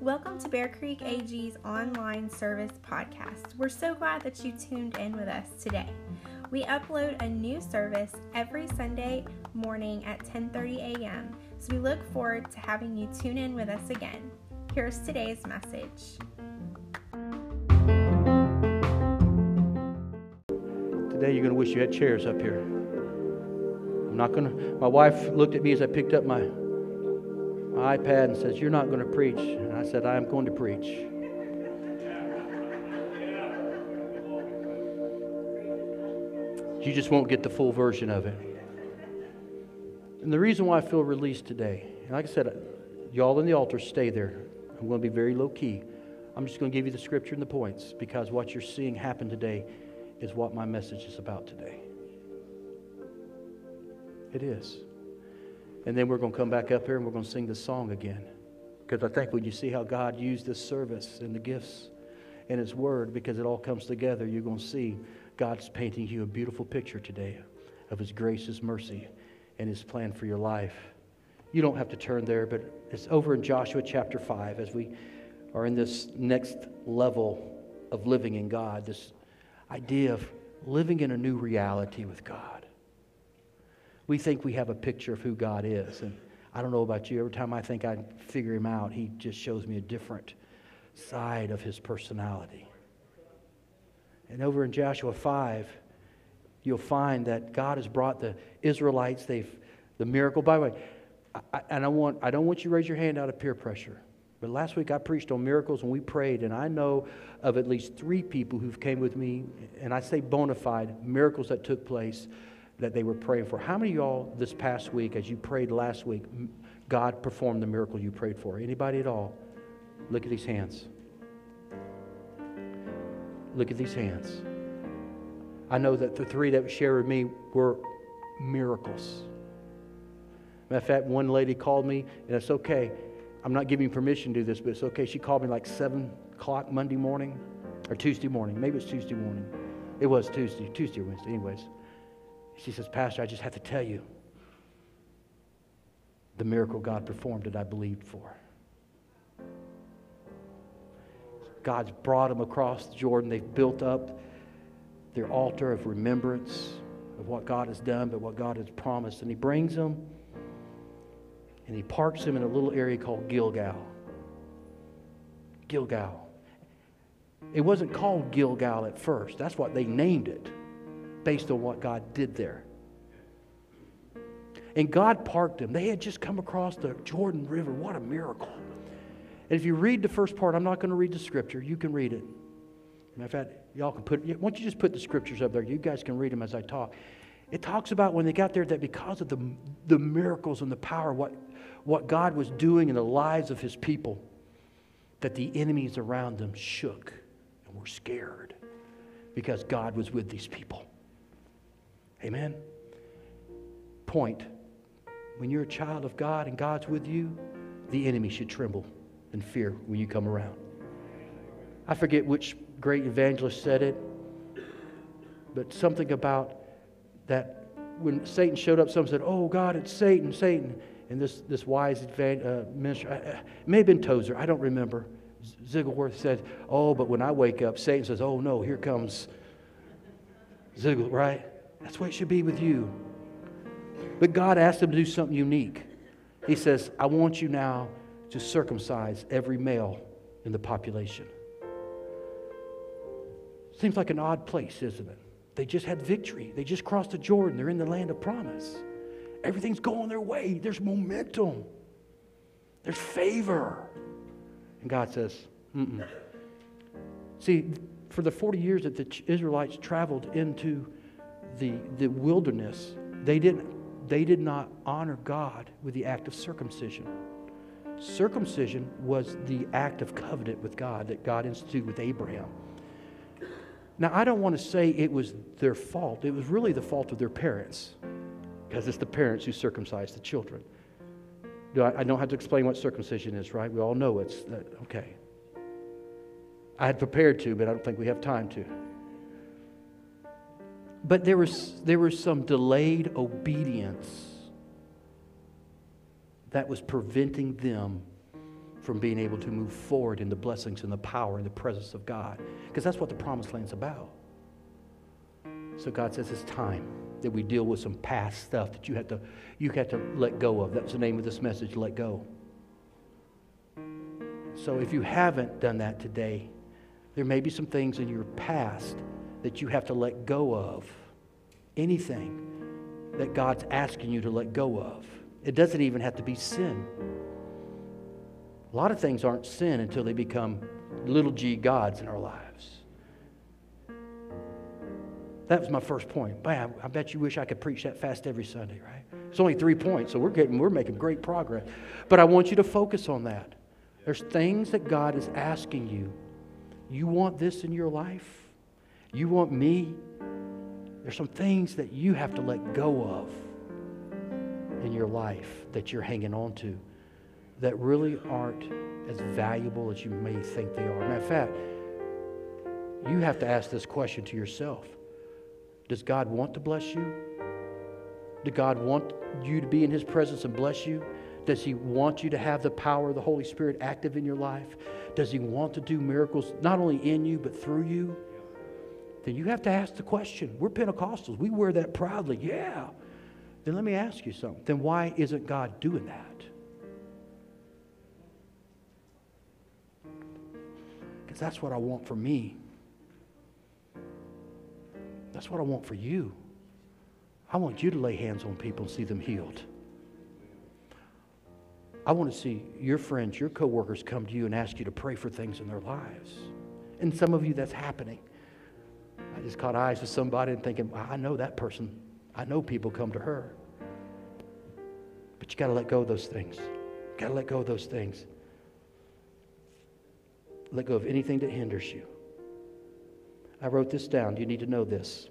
Welcome to Bear Creek AG's online service podcast. We're so glad that you tuned in with us today. We upload a new service every Sunday morning at 10:30 a.m. So we look forward to having you tune in with us again. Here's today's message. Today you're going to wish you had chairs up here. I'm not going to. My wife looked at me as I picked up my, my iPad and says, "You're not going to preach." And I said, "I am going to preach." You just won't get the full version of it. And the reason why I feel released today, like I said, y'all in the altar, stay there. I'm going to be very low key. I'm just going to give you the scripture and the points because what you're seeing happen today is what my message is about today. It is. And then we're going to come back up here and we're going to sing the song again. Because I think when you see how God used this service and the gifts and His Word, because it all comes together, you're going to see God's painting you a beautiful picture today of His grace, His mercy, and His plan for your life. You don't have to turn there, but it's over in Joshua chapter 5 as we are in this next level of living in God, this idea of living in a new reality with God. We think we have a picture of who God is. And I don't know about you, every time I think I figure him out, he just shows me a different side of his personality. And over in Joshua 5, you'll find that God has brought the Israelites, they've the miracle. By the way, I, and I, want, I don't want you to raise your hand out of peer pressure. But last week I preached on miracles and we prayed, and I know of at least three people who've came with me, and I say bona fide miracles that took place that they were praying for. How many of y'all this past week, as you prayed last week, God performed the miracle you prayed for? Anybody at all? Look at these hands. Look at these hands. I know that the three that shared with me were miracles. Matter of fact, one lady called me, and it's okay. I'm not giving permission to do this, but it's okay. She called me like 7 o'clock Monday morning or Tuesday morning. Maybe it's Tuesday morning. It was Tuesday, Tuesday or Wednesday, anyways. She says, Pastor, I just have to tell you the miracle God performed that I believed for. God's brought them across the Jordan. They've built up their altar of remembrance of what God has done, but what God has promised. And He brings them and He parks them in a little area called Gilgal. Gilgal. It wasn't called Gilgal at first, that's what they named it based on what God did there. And God parked them. They had just come across the Jordan River. What a miracle. And if you read the first part, I'm not going to read the scripture. You can read it. Matter of fact, y'all can put, why don't you just put the scriptures up there? You guys can read them as I talk. It talks about when they got there that because of the, the miracles and the power, what, what God was doing in the lives of his people, that the enemies around them shook and were scared because God was with these people. Amen? Point. When you're a child of God and God's with you, the enemy should tremble and fear when you come around. I forget which great evangelist said it, but something about that when Satan showed up, someone said, Oh, God, it's Satan, Satan. And this, this wise uh, minister, uh, may have been Tozer, I don't remember. Wigglesworth said, Oh, but when I wake up, Satan says, Oh, no, here comes Ziegler, right? That's what it should be with you. But God asked him to do something unique. He says, I want you now to circumcise every male in the population. Seems like an odd place, isn't it? They just had victory. They just crossed the Jordan. They're in the land of promise. Everything's going their way. There's momentum. There's favor. And God says, Mm-mm. See, for the 40 years that the Israelites traveled into the, the wilderness, they, didn't, they did not honor God with the act of circumcision. Circumcision was the act of covenant with God that God instituted with Abraham. Now, I don't want to say it was their fault. It was really the fault of their parents, because it's the parents who circumcise the children. I, don't have to explain what circumcision is, right? We all know it's that, okay. I had prepared to, but I don't think we have time to. But there was, there was some delayed obedience that was preventing them from being able to move forward in the blessings and the power and the presence of God. Because that's what the promised land's about. So God says it's time that we deal with some past stuff that you have to you have to let go of. That's the name of this message, let go. So if you haven't done that today, there may be some things in your past that you have to let go of. Anything that God's asking you to let go of. It doesn't even have to be sin. A lot of things aren't sin until they become little g gods in our lives. That was my first point. Bam, I bet you wish I could preach that fast every Sunday, right? It's only three points, so we're getting we're making great progress. But I want you to focus on that. There's things that God is asking you. You want this in your life? You want me? There's some things that you have to let go of in your life that you're hanging on to that really aren't as valuable as you may think they are. Matter of fact, you have to ask this question to yourself Does God want to bless you? Does God want you to be in His presence and bless you? Does He want you to have the power of the Holy Spirit active in your life? Does He want to do miracles not only in you but through you? Then you have to ask the question. We're Pentecostals, we wear that proudly. Yeah. Then let me ask you something. Then why isn't God doing that? Because that's what I want for me. That's what I want for you. I want you to lay hands on people and see them healed. I want to see your friends, your coworkers come to you and ask you to pray for things in their lives. And some of you, that's happening. Just caught eyes with somebody and thinking, I know that person. I know people come to her. But you got to let go of those things. Got to let go of those things. Let go of anything that hinders you. I wrote this down. You need to know this.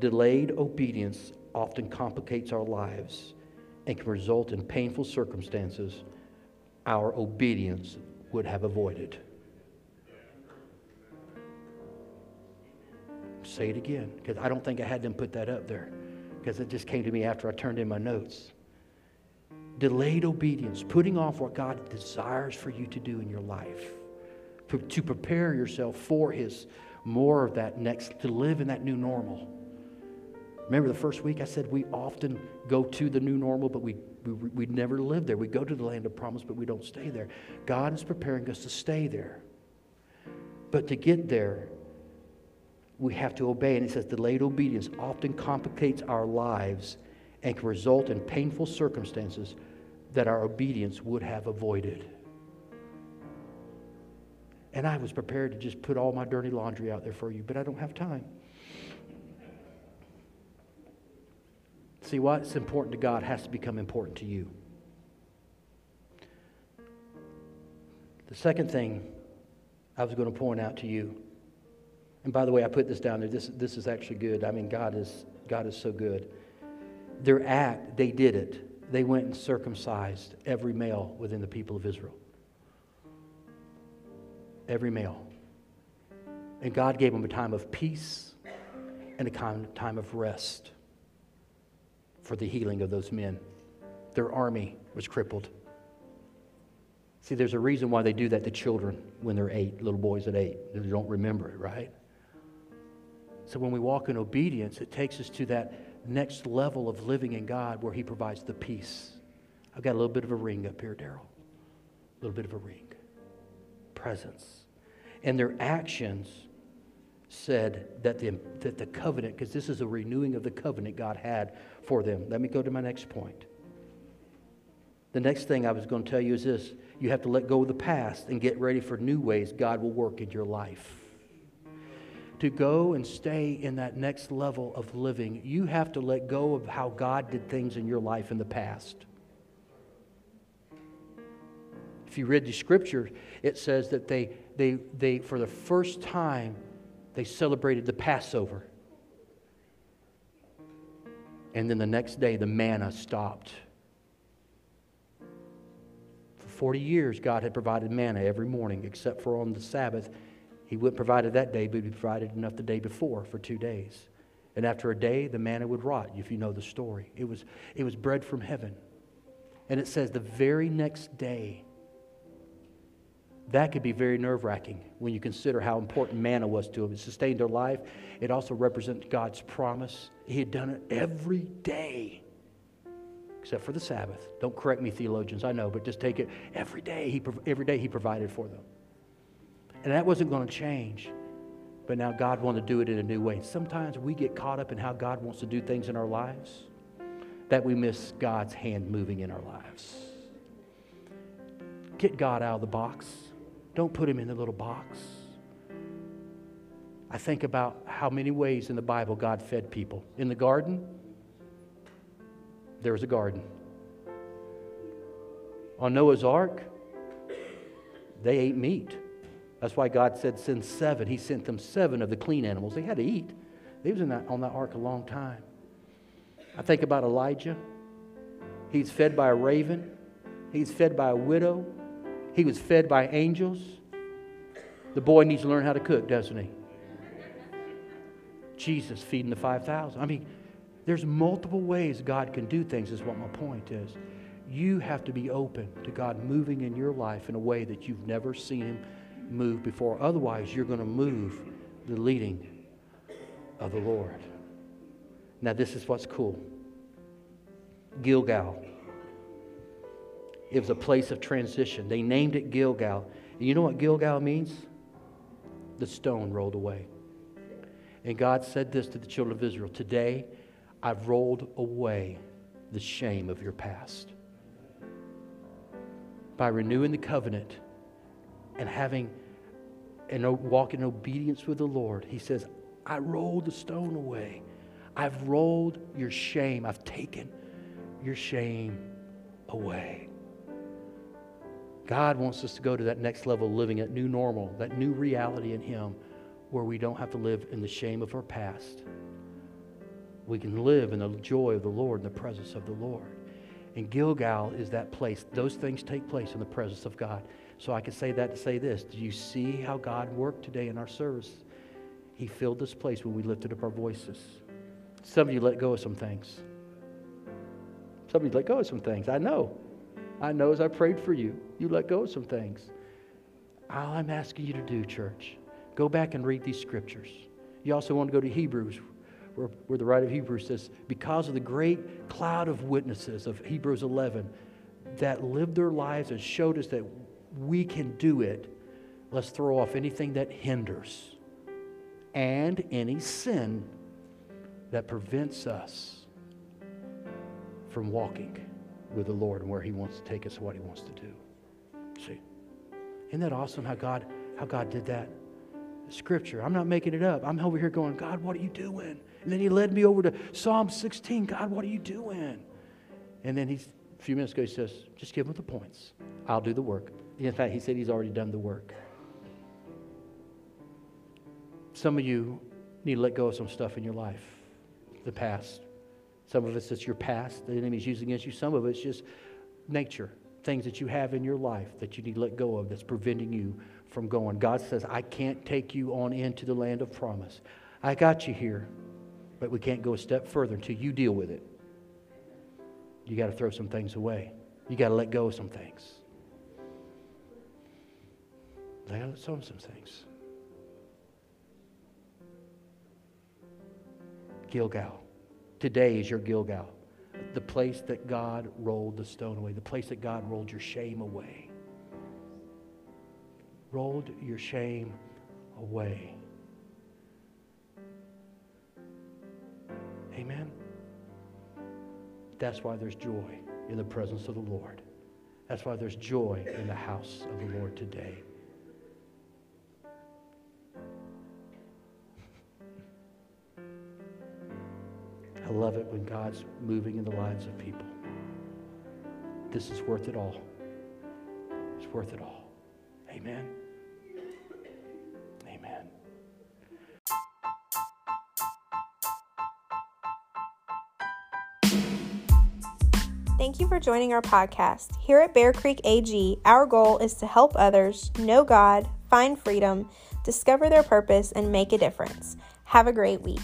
Delayed obedience often complicates our lives and can result in painful circumstances our obedience would have avoided. Say it again, because I don't think I had them put that up there, because it just came to me after I turned in my notes. Delayed obedience, putting off what God desires for you to do in your life, to prepare yourself for His more of that next, to live in that new normal. Remember the first week I said we often go to the new normal, but we, we, we never live there. We go to the land of promise, but we don't stay there. God is preparing us to stay there. But to get there, we have to obey. And it says delayed obedience often complicates our lives and can result in painful circumstances that our obedience would have avoided. And I was prepared to just put all my dirty laundry out there for you, but I don't have time. See, what's important to God has to become important to you. The second thing I was going to point out to you, and by the way, I put this down there. This, this is actually good. I mean, God is, God is so good. Their act, they did it. They went and circumcised every male within the people of Israel. Every male. And God gave them a time of peace and a time of rest for the healing of those men. Their army was crippled. See, there's a reason why they do that to children when they're eight, little boys at eight. They don't remember it, right? So when we walk in obedience, it takes us to that next level of living in God where He provides the peace. I've got a little bit of a ring up here, Daryl. A little bit of a ring. Presence. And their actions said that the, that the covenant, because this is a renewing of the covenant God had for them. Let me go to my next point. The next thing I was going to tell you is this you have to let go of the past and get ready for new ways God will work in your life. To go and stay in that next level of living, you have to let go of how God did things in your life in the past. If you read the scripture, it says that they, they, they for the first time, they celebrated the Passover. And then the next day, the manna stopped. For 40 years, God had provided manna every morning, except for on the Sabbath, He wouldn't provide it that day, but he provided enough the day before for two days. And after a day, the manna would rot, if you know the story. It was, it was bread from heaven. And it says the very next day, that could be very nerve wracking when you consider how important manna was to them. It sustained their life. It also represented God's promise. He had done it every day, except for the Sabbath. Don't correct me, theologians, I know, but just take it every day. He, every day He provided for them. And that wasn't going to change. But now God wanted to do it in a new way. Sometimes we get caught up in how God wants to do things in our lives that we miss God's hand moving in our lives. Get God out of the box. Don't put him in the little box. I think about how many ways in the Bible God fed people. In the garden, there was a garden. On Noah's ark, they ate meat. That's why God said, send seven. He sent them seven of the clean animals. They had to eat. They was in that, on that ark a long time. I think about Elijah. He's fed by a raven. He's fed by a widow. He was fed by angels. The boy needs to learn how to cook, doesn't he? Jesus feeding the 5,000. I mean, there's multiple ways God can do things, is what my point is. You have to be open to God moving in your life in a way that you've never seen Him move before. Otherwise, you're going to move the leading of the Lord. Now, this is what's cool Gilgal. It was a place of transition. They named it Gilgal. And you know what Gilgal means? The stone rolled away. And God said this to the children of Israel Today, I've rolled away the shame of your past. By renewing the covenant and having and walk in obedience with the Lord, He says, I rolled the stone away. I've rolled your shame. I've taken your shame away. God wants us to go to that next level of living, that new normal, that new reality in Him where we don't have to live in the shame of our past. We can live in the joy of the Lord, in the presence of the Lord. And Gilgal is that place. Those things take place in the presence of God. So I can say that to say this. Do you see how God worked today in our service? He filled this place when we lifted up our voices. Some of you let go of some things. Some of you let go of some things. I know. I know as I prayed for you, you let go of some things. All I'm asking you to do, church, go back and read these scriptures. You also want to go to Hebrews, where, where the writer of Hebrews says, because of the great cloud of witnesses of Hebrews 11 that lived their lives and showed us that we can do it, let's throw off anything that hinders and any sin that prevents us from walking with the Lord and where He wants to take us, and what He wants to do. See, isn't that awesome how God how God did that? Scripture. I'm not making it up. I'm over here going, God, what are you doing? And then He led me over to Psalm 16. God, what are you doing? And then He's a few minutes ago He says, just give Him the points. I'll do the work. In fact, he said he's already done the work. Some of you need to let go of some stuff in your life, the past. Some of it's just your past the enemy's using against you. Some of it's just nature, things that you have in your life that you need to let go of that's preventing you from going. God says, I can't take you on into the land of promise. I got you here, but we can't go a step further until you deal with it. You got to throw some things away. You got to let go of some things. Lay out him some things. Gilgal. Today is your Gilgal. The place that God rolled the stone away, the place that God rolled your shame away. Rolled your shame away. Amen. That's why there's joy in the presence of the Lord. That's why there's joy in the house of the Lord today. Love it when God's moving in the lives of people. This is worth it all. It's worth it all. Amen. Amen. Thank you for joining our podcast. Here at Bear Creek AG, our goal is to help others know God find freedom, discover their purpose, and make a difference. Have a great week.